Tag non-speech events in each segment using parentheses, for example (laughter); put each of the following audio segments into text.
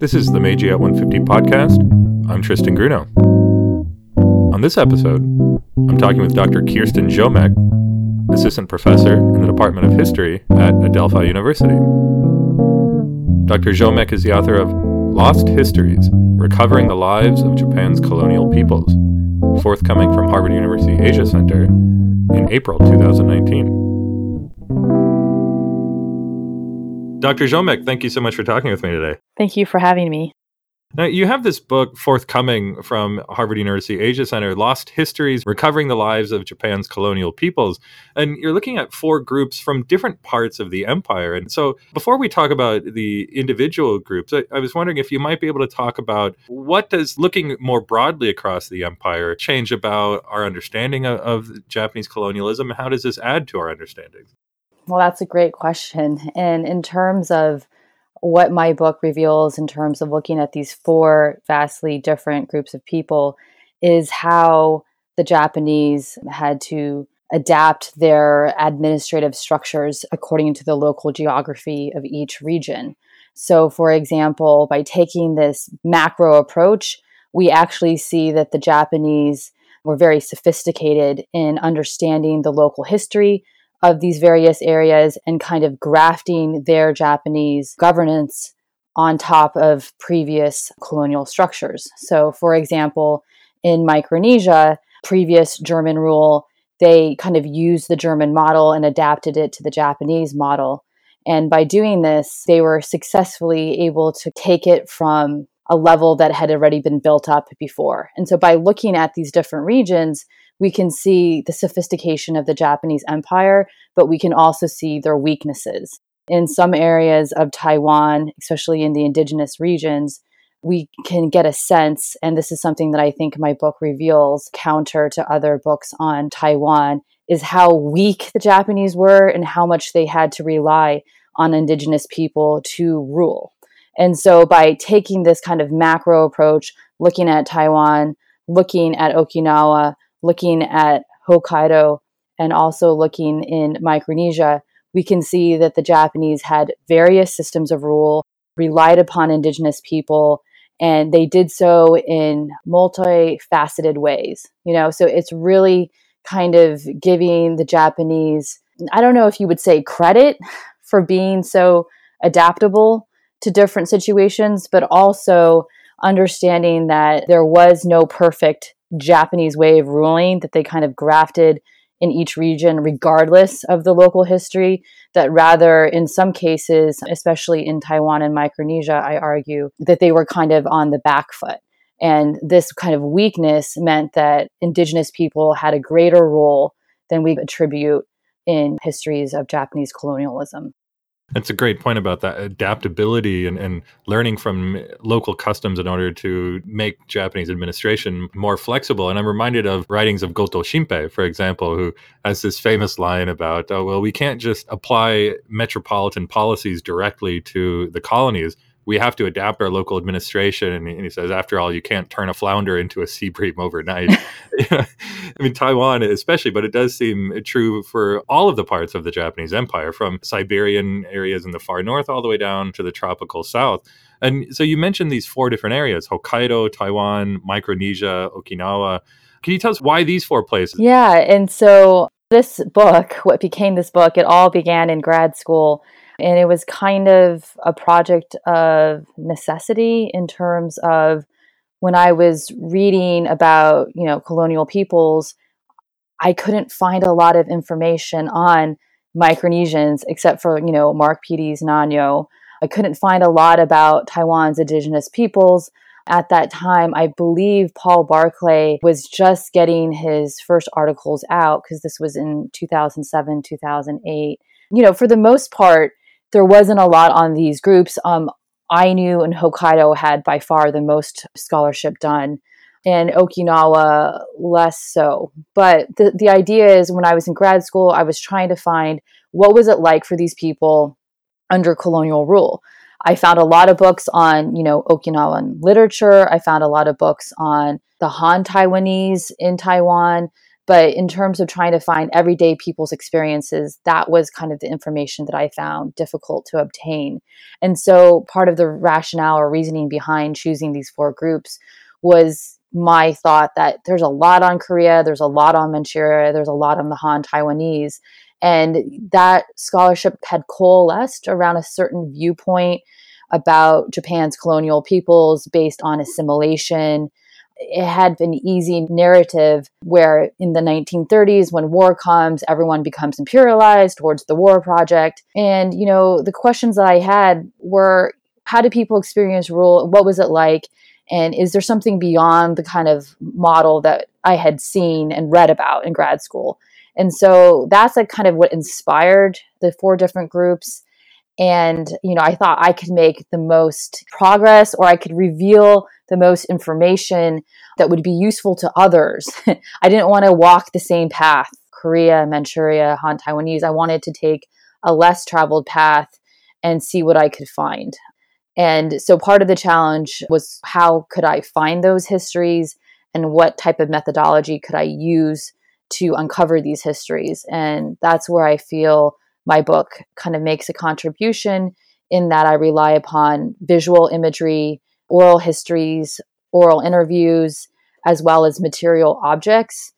This is the Meiji at 150 podcast. I'm Tristan Grunow. On this episode, I'm talking with Dr. Kirsten Ziomek, assistant professor in the Department of History at Adelphi University. Dr. Ziomek is the author of Lost Histories Recovering the Lives of Japan's Colonial Peoples, forthcoming from Harvard University Asia Center in April 2019. Dr. Ziomek, thank you so much for talking with me today. Thank you for having me. Now, you have this book forthcoming from Harvard University Asia Center, Lost Histories Recovering the Lives of Japan's Colonial Peoples. And you're looking at four groups from different parts of the empire. And so, before we talk about the individual groups, I, I was wondering if you might be able to talk about what does looking more broadly across the empire change about our understanding of, of Japanese colonialism? How does this add to our understanding? Well, that's a great question. And in terms of what my book reveals, in terms of looking at these four vastly different groups of people, is how the Japanese had to adapt their administrative structures according to the local geography of each region. So, for example, by taking this macro approach, we actually see that the Japanese were very sophisticated in understanding the local history, of these various areas and kind of grafting their Japanese governance on top of previous colonial structures. So, for example, in Micronesia, previous German rule, they kind of used the German model and adapted it to the Japanese model. And by doing this, they were successfully able to take it from a level that had already been built up before. And so by looking at these different regions, we can see the sophistication of the Japanese empire, but we can also see their weaknesses. In some areas of Taiwan, especially in the indigenous regions, we can get a sense, and this is something that I think my book reveals counter to other books on Taiwan, is how weak the Japanese were and how much they had to rely on indigenous people to rule. And so, by taking this kind of macro approach, looking at Taiwan, looking at Okinawa, looking at Hokkaido and also looking in Micronesia, we can see that the Japanese had various systems of rule, relied upon indigenous people, and they did so in multifaceted ways. You know, so it's really kind of giving the Japanese, I don't know if you would say credit for being so adaptable to different situations, but also understanding that there was no perfect Japanese way of ruling that they kind of grafted in each region, regardless of the local history. That rather, in some cases, especially in Taiwan and Micronesia, I argue that they were kind of on the back foot. And this kind of weakness meant that indigenous people had a greater role than we attribute in histories of Japanese colonialism. That's a great point about that adaptability and, and learning from local customs in order to make Japanese administration more flexible. And I'm reminded of writings of Goto Shinpei, for example, who has this famous line about, oh, well, we can't just apply metropolitan policies directly to the colonies we have to adapt our local administration. And he says, after all, you can't turn a flounder into a sea (laughs) bream overnight. (laughs) I mean, Taiwan especially, but it does seem true for all of the parts of the Japanese empire, from Siberian areas in the far north all the way down to the tropical south. And so you mentioned these four different areas Hokkaido, Taiwan, Micronesia, Okinawa. Can you tell us why these four places? Yeah. And so this book, what became this book, it all began in grad school and it was kind of a project of necessity in terms of when I was reading about, you know, colonial peoples, I couldn't find a lot of information on Micronesians except for, you know, Mark Peattie's Nanyo. I couldn't find a lot about Taiwan's indigenous peoples. At that time, I believe Paul Barclay was just getting his first articles out because this was in 2007, 2008. You know, for the most part, there wasn't a lot on these groups. Um, Ainu and Hokkaido had by far the most scholarship done, and Okinawa less so. But the, the idea is when I was in grad school, I was trying to find what was it like for these people under colonial rule. I found a lot of books on, you know, Okinawan literature. I found a lot of books on the Han Taiwanese in Taiwan. But in terms of trying to find everyday people's experiences, that was kind of the information that I found difficult to obtain. And so part of the rationale or reasoning behind choosing these four groups was my thought that there's a lot on Korea, there's a lot on Manchuria, there's a lot on the Han Taiwanese. And that scholarship had coalesced around a certain viewpoint about Japan's colonial peoples based on assimilation. It had an easy narrative where in the 1930s, when war comes, everyone becomes imperialized towards the war project. And, you know, the questions that I had were how do people experience rule? What was it like? And is there something beyond the kind of model that I had seen and read about in grad school? And so that's like kind of what inspired the four different groups. And, you know, I thought I could make the most progress or I could reveal the most information that would be useful to others. (laughs) I didn't want to walk the same path Korea, Manchuria, Han Taiwanese. I wanted to take a less traveled path and see what I could find. And so part of the challenge was how could I find those histories and what type of methodology could I use to uncover these histories? And that's where I feel my book kind of makes a contribution in that I rely upon visual imagery, oral histories, oral interviews, as well as material objects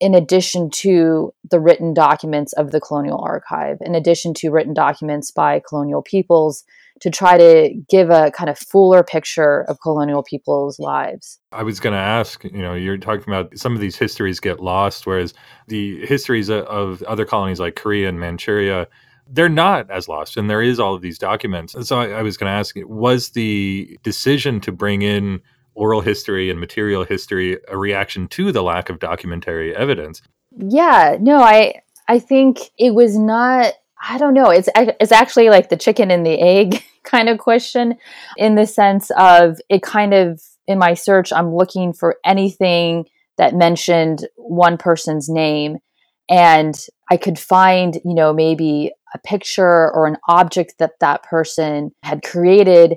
in addition to the written documents of the colonial archive, in addition to written documents by colonial peoples, to try to give a kind of fuller picture of colonial people's lives. I was going to ask, you know, you're talking about some of these histories get lost, whereas the histories of other colonies like Korea and Manchuria, they're not as lost, and there is all of these documents. And so I, I was going to ask, was the decision to bring in oral history and material history a reaction to the lack of documentary evidence? Yeah, no, I I think it was not I don't know. It's it's actually like the chicken and the egg (laughs) kind of question in the sense of it kind of in my search I'm looking for anything that mentioned one person's name and I could find, you know, maybe a picture or an object that that person had created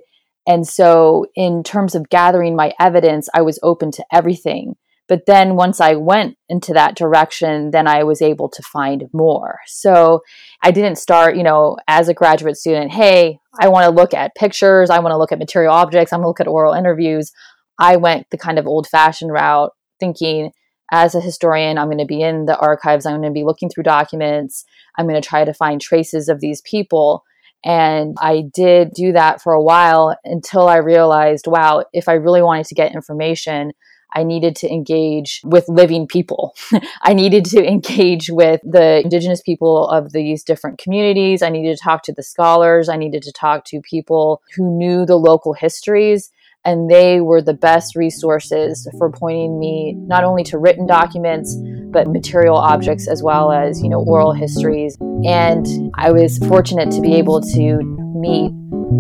and so, in terms of gathering my evidence, I was open to everything. But then once I went into that direction, then I was able to find more. So I didn't start, you know, as a graduate student, hey, I want to look at pictures, I want to look at material objects, I'm going to look at oral interviews. I went the kind of old fashioned route, thinking, as a historian, I'm going to be in the archives, I'm going to be looking through documents, I'm going to try to find traces of these people. And I did do that for a while until I realized, wow, if I really wanted to get information, I needed to engage with living people. (laughs) I needed to engage with the indigenous people of these different communities. I needed to talk to the scholars. I needed to talk to people who knew the local histories and they were the best resources for pointing me not only to written documents but material objects as well as you know oral histories and i was fortunate to be able to meet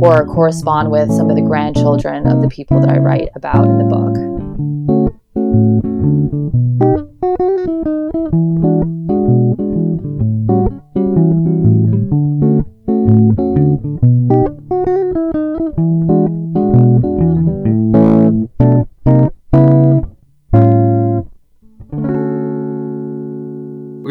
or correspond with some of the grandchildren of the people that i write about in the book Thank you.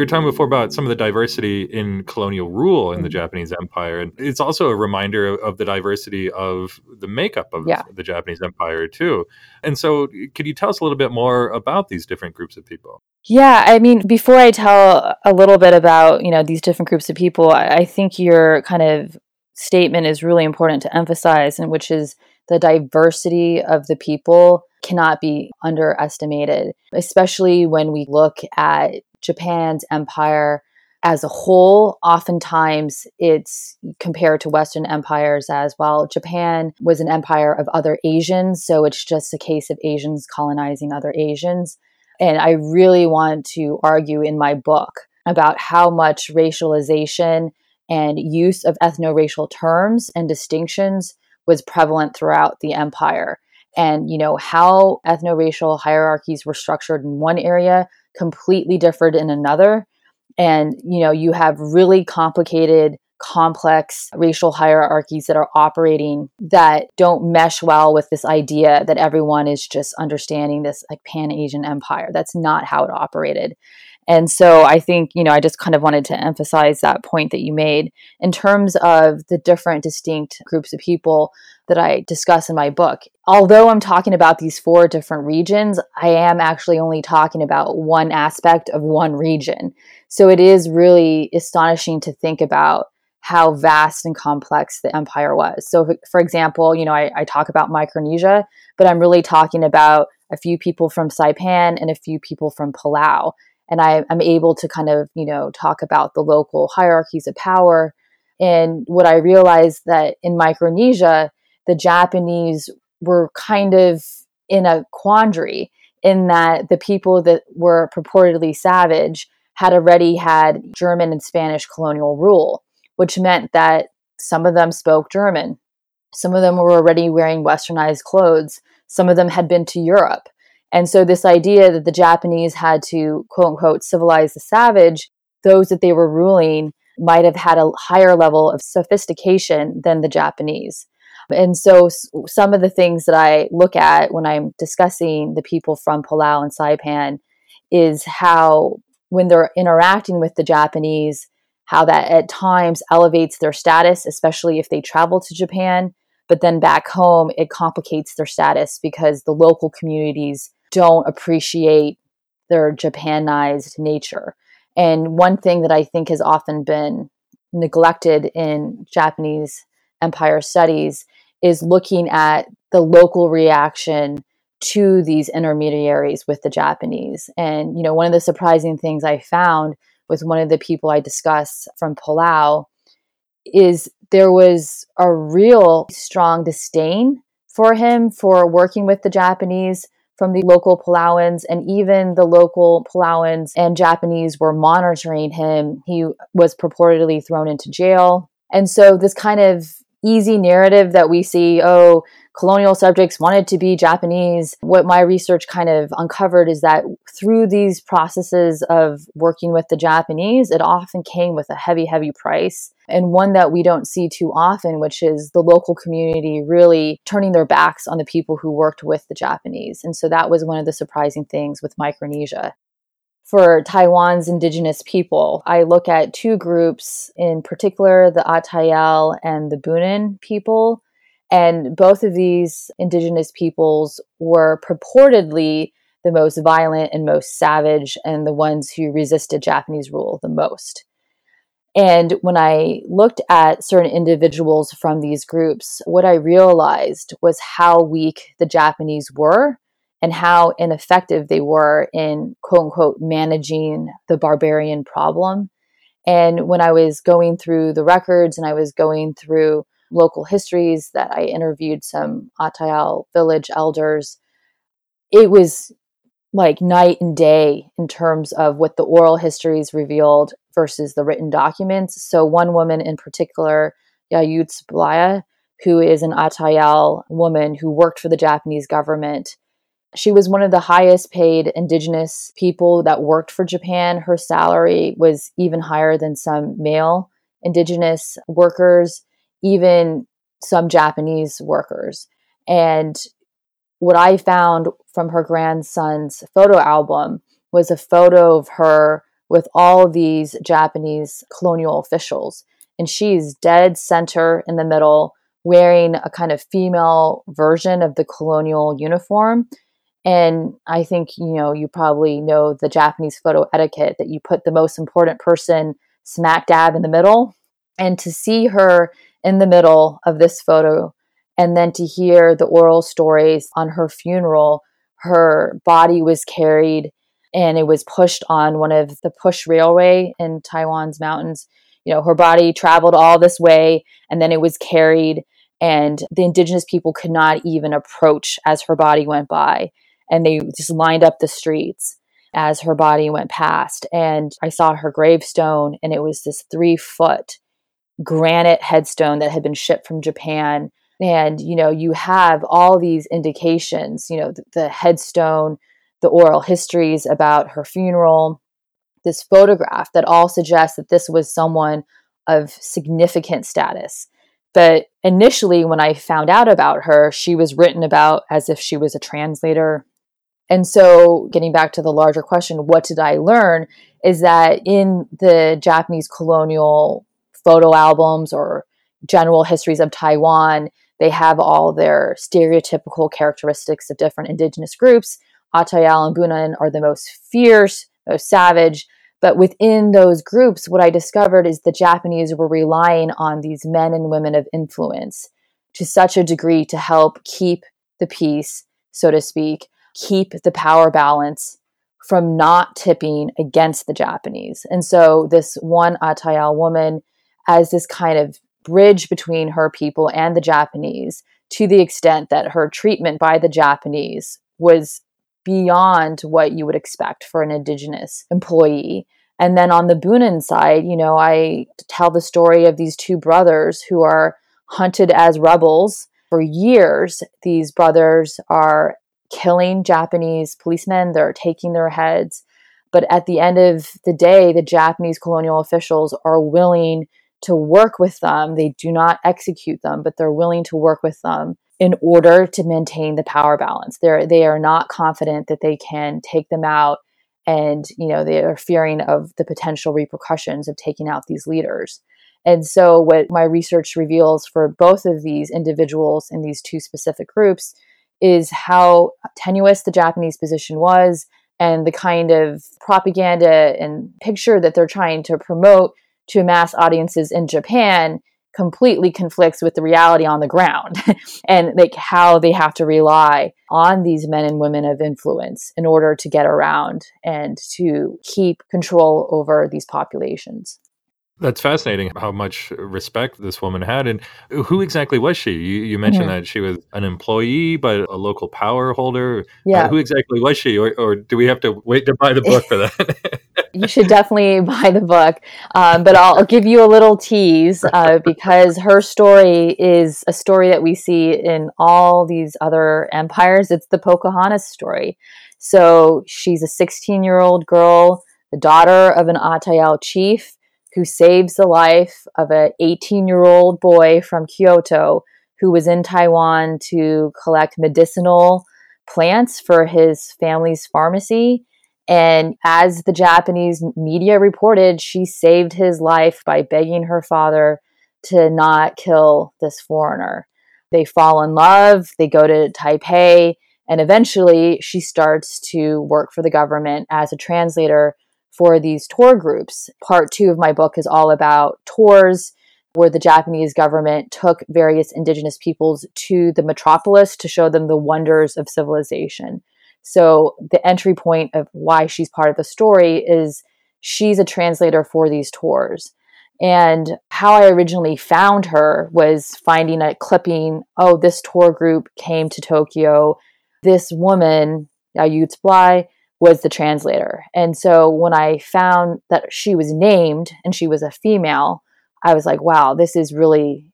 Talking before about some of the diversity in colonial rule in the mm-hmm. Japanese Empire, and it's also a reminder of the diversity of the makeup of yeah. the Japanese Empire too. And so, could you tell us a little bit more about these different groups of people? Yeah, I mean, before I tell a little bit about you know these different groups of people, I think your kind of statement is really important to emphasize, and which is the diversity of the people cannot be underestimated, especially when we look at Japan's empire as a whole. Oftentimes, it's compared to Western empires as well. Japan was an empire of other Asians, so it's just a case of Asians colonizing other Asians. And I really want to argue in my book about how much racialization and use of ethno racial terms and distinctions was prevalent throughout the empire. And, you know, how ethno racial hierarchies were structured in one area completely differed in another. And, you know, you have really complicated, complex racial hierarchies that are operating that don't mesh well with this idea that everyone is just understanding this like pan Asian empire. That's not how it operated. And so I think, you know, I just kind of wanted to emphasize that point that you made in terms of the different distinct groups of people that I discuss in my book. Although I'm talking about these four different regions, I am actually only talking about one aspect of one region. So it is really astonishing to think about how vast and complex the empire was. So, for example, you know, I, I talk about Micronesia, but I'm really talking about a few people from Saipan and a few people from Palau and I, am able to kind of you know talk about the local hierarchies of power. And what i realized that in micronesia the japanese were kind of in a quandary in that the people that were purportedly savage had already had german and spanish colonial rule which meant that some of them spoke german. Some of them were already wearing westernized clothes. Some of them had been to europe and so, this idea that the Japanese had to quote unquote civilize the savage, those that they were ruling might have had a higher level of sophistication than the Japanese. And so, some of the things that I look at when I'm discussing the people from Palau and Saipan is how, when they're interacting with the Japanese, how that at times elevates their status, especially if they travel to Japan. But then back home, it complicates their status because the local communities don't appreciate their Japanized nature. And one thing that I think has often been neglected in Japanese empire studies is looking at the local reaction to these intermediaries with the Japanese. And, you know, one of the surprising things I found with one of the people I discuss from Palau is there was a real strong disdain for him for working with the Japanese from the local Palauans, and even the local Palauans and Japanese were monitoring him. He was purportedly thrown into jail. And so, this kind of easy narrative that we see oh, colonial subjects wanted to be Japanese. What my research kind of uncovered is that through these processes of working with the Japanese, it often came with a heavy, heavy price. And one that we don't see too often, which is the local community really turning their backs on the people who worked with the Japanese. And so that was one of the surprising things with Micronesia for Taiwan's indigenous people. I look at two groups, in particular the Atayal and the Bunun people. And both of these indigenous peoples were purportedly the most violent and most savage, and the ones who resisted Japanese rule the most. And when I looked at certain individuals from these groups, what I realized was how weak the Japanese were and how ineffective they were in quote unquote managing the barbarian problem. And when I was going through the records and I was going through local histories that I interviewed some Atayal village elders, it was like night and day in terms of what the oral histories revealed versus the written documents. So, one woman in particular, Yayut Blaya, who is an Atayal woman who worked for the Japanese government, she was one of the highest paid indigenous people that worked for Japan. Her salary was even higher than some male indigenous workers, even some Japanese workers. And what I found from her grandson's photo album was a photo of her with all these Japanese colonial officials. And she's dead center in the middle, wearing a kind of female version of the colonial uniform and I think, you know, you probably know the Japanese photo etiquette that you put the most important person smack dab in the middle. And to see her in the middle of this photo and then to hear the oral stories on her funeral, her body was carried and it was pushed on one of the push railway in Taiwan's mountains. You know, her body traveled all this way and then it was carried, and the indigenous people could not even approach as her body went by and they just lined up the streets as her body went past. And I saw her gravestone, and it was this three foot granite headstone that had been shipped from Japan. And, you know, you have all these indications, you know, the, the headstone, the oral histories about her funeral, this photograph that all suggests that this was someone of significant status. But initially, when I found out about her, she was written about as if she was a translator And so, getting back to the larger question, what did I learn? Is that in the Japanese colonial photo albums or general histories of Taiwan, they have all their stereotypical characteristics of different indigenous groups. Atayal and Bunun are the most fierce, most savage. But within those groups, what I discovered is the Japanese were relying on these men and women of influence to such a degree to help keep the peace, so to speak, keep the power balance from not tipping against the Japanese. And so this one Atayal woman as this kind of bridge between her people and the Japanese to the extent that her treatment by the Japanese was beyond what you would expect for an indigenous employee. And then on the Bunun side, you know, I tell the story of these two brothers who are hunted as rebels for years. These brothers are killing Japanese policemen, they're taking their heads. But at the end of the day, the Japanese colonial officials are willing to work with them. They do not execute them, but they're willing to work with them in order to maintain the power balance. They're they are not confident that they can take them out and you know they are fearing of the potential repercussions of taking out these leaders. And so what my research reveals for both of these individuals in these two specific groups is how tenuous the Japanese position was and the kind of propaganda and picture that they're trying to promote to mass audiences in Japan completely conflicts with the reality on the ground (laughs) and like how they have to rely on these men and women of influence in order to get around and to keep control over these populations. That's fascinating how much respect this woman had. And who exactly was she? You, you mentioned that she was an employee, but a local power holder. Uh, yeah. Uh, who exactly was she? Or, or, do we have to wait to buy the book for that? (laughs) you should definitely (laughs) buy the book. Um, but I'll, I'll, give you a little tease uh, because her story is a story that we see in all these other empires. It's the Pocahontas story. So she's a 16 year old girl, the daughter of an Atayal chief who saves the life of an 18 year old boy from Kyoto who was in Taiwan to collect medicinal plants for his family's pharmacy. And as the Japanese media reported, she saved his life by begging her father to not kill this foreigner. They fall in love, they go to Taipei, and eventually she starts to work for the government as a translator for these tour groups. Part two of my book is all about tours where the Japanese government took various indigenous peoples to the metropolis to show them the wonders of civilization. So, the entry point of why she's part of the story is she's a translator for these tours. And how I originally found her was finding a clipping oh, this tour group came to Tokyo. This woman, Yayut Bly, was the translator. And so when I found that she was named and she was a female, I was like, wow, this is really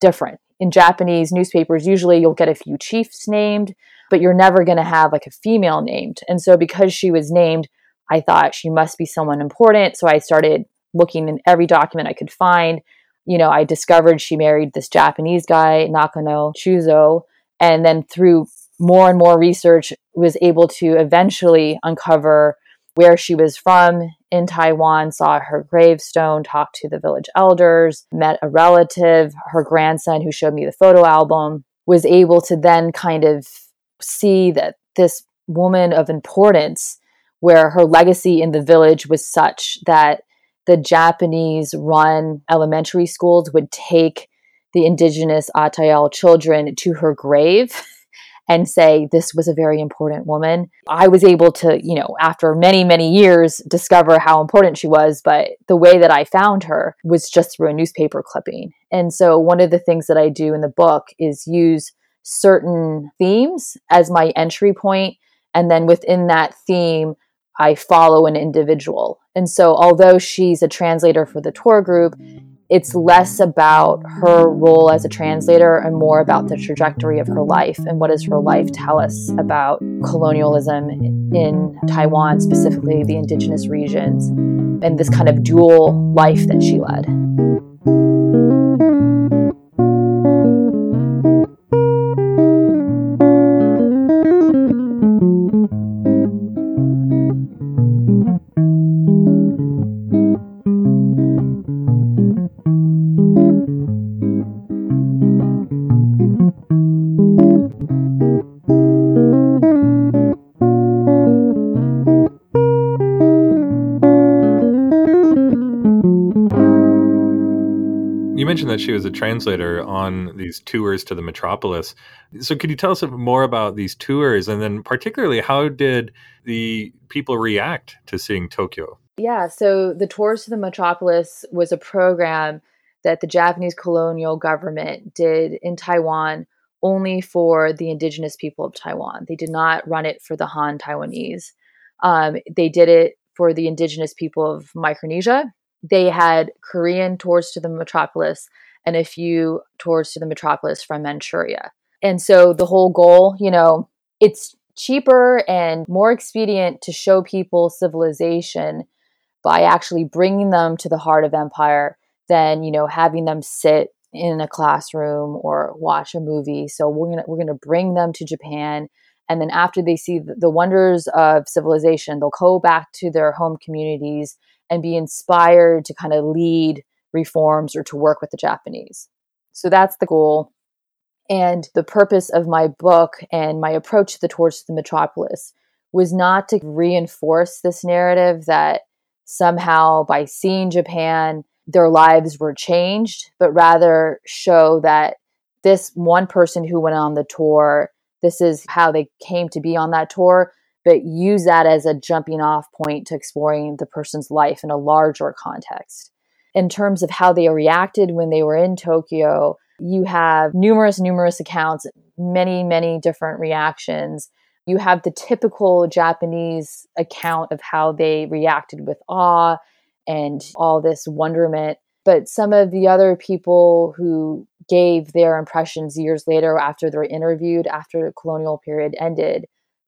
different. In Japanese newspapers, usually you'll get a few chiefs named, but you're never going to have like a female named. And so because she was named, I thought she must be someone important. So I started looking in every document I could find. You know, I discovered she married this Japanese guy, Nakano Chuzo. And then through more and more research was able to eventually uncover where she was from in Taiwan, saw her gravestone, talked to the village elders, met a relative, her grandson who showed me the photo album, was able to then kind of see that this woman of importance, where her legacy in the village was such that the Japanese run elementary schools would take the indigenous Atayal children to her grave (laughs) and say this was a very important woman. I was able to, you know, after many, many years, discover how important she was. But the way that I found her was just through a newspaper clipping. And so one of the things that I do in the book is use certain themes as my entry point, And then within that theme, I follow an individual. And so, although she's a translator for the tour group, it's less about her role as a translator and more about the trajectory of her life and what does her life tell us about colonialism in Taiwan, specifically the indigenous regions, and this kind of dual life that she led. That she was a translator on these tours to the metropolis. So, could you tell us more about these tours, and then particularly how did the people react to seeing Tokyo? Yeah, so the tours to the metropolis was a program that the Japanese colonial government did in Taiwan only for the indigenous people of Taiwan. They did not run it for the Han Taiwanese. Um, they did it for the indigenous people of Micronesia. They had Korean tours to the metropolis and a few tours to the metropolis from Manchuria. And so the whole goal, you know, it's cheaper and more expedient to show people civilization by actually bringing them to the heart of empire than, you know, having them sit in a classroom or watch a movie. So we're gonna we're gonna bring them to Japan, and then after they see the wonders of civilization, they'll go back to their home communities and be inspired to kind of lead reforms or to work with the Japanese. So that's the goal. And the purpose of my book and my approach to the Tours to the Metropolis was not to reinforce this narrative that somehow by seeing Japan their lives were changed, but rather show that this one person who went on the tour, this is how they came to be on that tour, but use that as a jumping off point to exploring the person's life in a larger context. In terms of how they reacted when they were in Tokyo, you have numerous, numerous accounts, many, many different reactions. You have the typical Japanese account of how they reacted with awe and all this wonderment. But some of the other people who gave their impressions years later after they were interviewed, after the colonial period ended,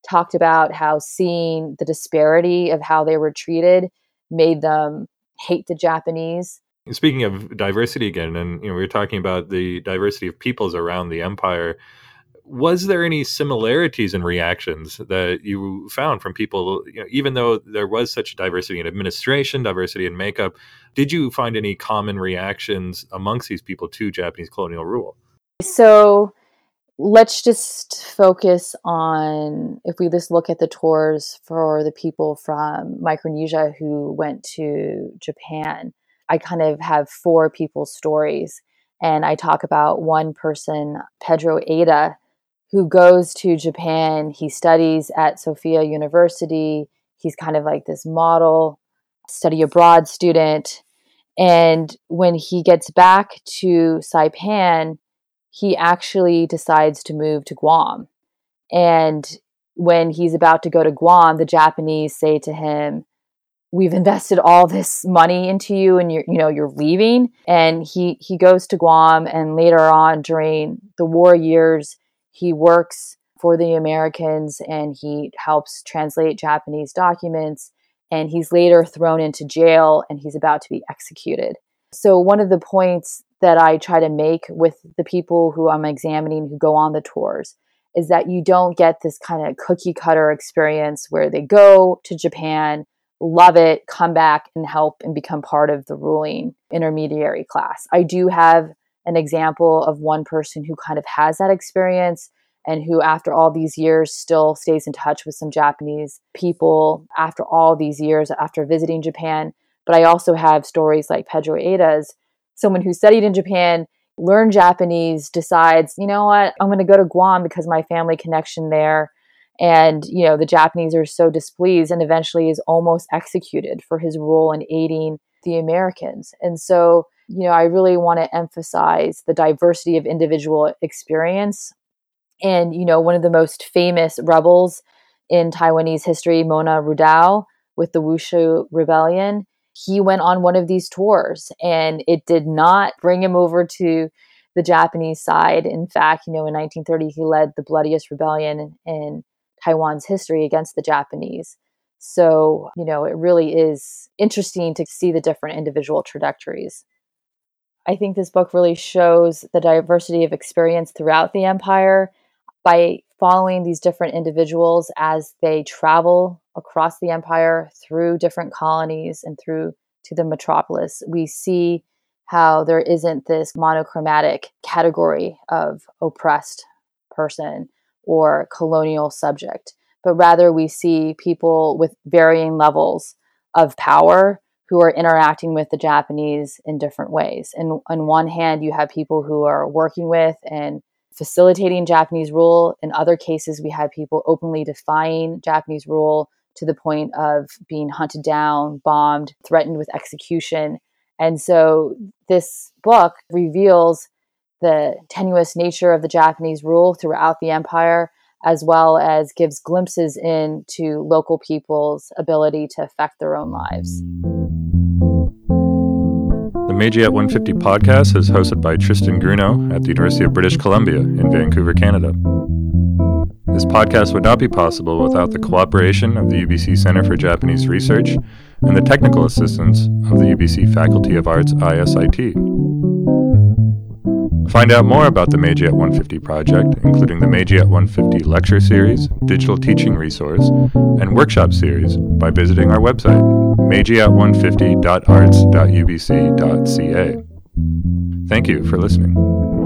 talked about how seeing the disparity of how they were treated made them hate the Japanese. Speaking of diversity again, and you know, we were talking about the diversity of peoples around the empire was there any similarities in reactions that you found from people you know, even though there was such diversity in administration diversity in makeup did you find any common reactions amongst these people to japanese colonial rule so let's just focus on if we just look at the tours for the people from micronesia who went to japan i kind of have four people's stories and i talk about one person pedro Ada, who goes to Japan. He studies at Sophia University. He's kind of like this model study abroad student. And when he gets back to Saipan, he actually decides to move to Guam. And when he's about to go to Guam, the Japanese say to him, we've invested all this money into you and you're you know you're leaving and he he goes to Guam and later on during the war years he works for the Americans and he helps translate Japanese documents. And he's later thrown into jail and he's about to be executed. So, one of the points that I try to make with the people who I'm examining who go on the tours is that you don't get this kind of cookie cutter experience where they go to Japan, love it, come back and help and become part of the ruling intermediary class. I do have an example of one person who kind of has that experience and who, after all these years, still stays in touch with some Japanese people after all these years after visiting Japan. But I also have stories like Pedro Ada's, someone who studied in Japan, learned Japanese, decides, you know what, I'm going to go to Guam because my family connection there. And, you know, the Japanese are so displeased and eventually is almost executed for his role in aiding the Americans. And so, you know, I really want to emphasize the diversity of individual experience. And, you know, one of the most famous rebels in Taiwanese history, Mona Rudao, with the Wushe Rebellion, he went on one of these tours and it did not bring him over to the Japanese side. In fact, you know, in 1930, he led the bloodiest rebellion in Taiwan's history against the Japanese. So, you know, it really is interesting to see the different individual trajectories. I think this book really shows the diversity of experience throughout the empire by following these different individuals as they travel across the empire through different colonies and through to the metropolis. We see how there isn't this monochromatic category of oppressed person or colonial subject, but rather we see people with varying levels of power who are interacting with the Japanese in different ways. And on one hand, you have people who are working with and facilitating Japanese rule. In other cases, we have people openly defying Japanese rule to the point of being hunted down, bombed, threatened with execution. And so this book reveals the tenuous nature of the Japanese rule throughout the empire, as well as gives glimpses into local people's ability to affect their own lives. The Meiji at 150 podcast is hosted by Tristan Grunow at the University of British Columbia in Vancouver, Canada. This podcast would not be possible without the cooperation of the UBC Center for Japanese Research and the technical assistance of the UBC Faculty of Arts ISIT. Find out more about the Meiji at 150 project, including the Meiji at 150 lecture series, digital teaching resource, and workshop series by visiting our website, meijiat150.arts.ubc.ca. Thank you for listening.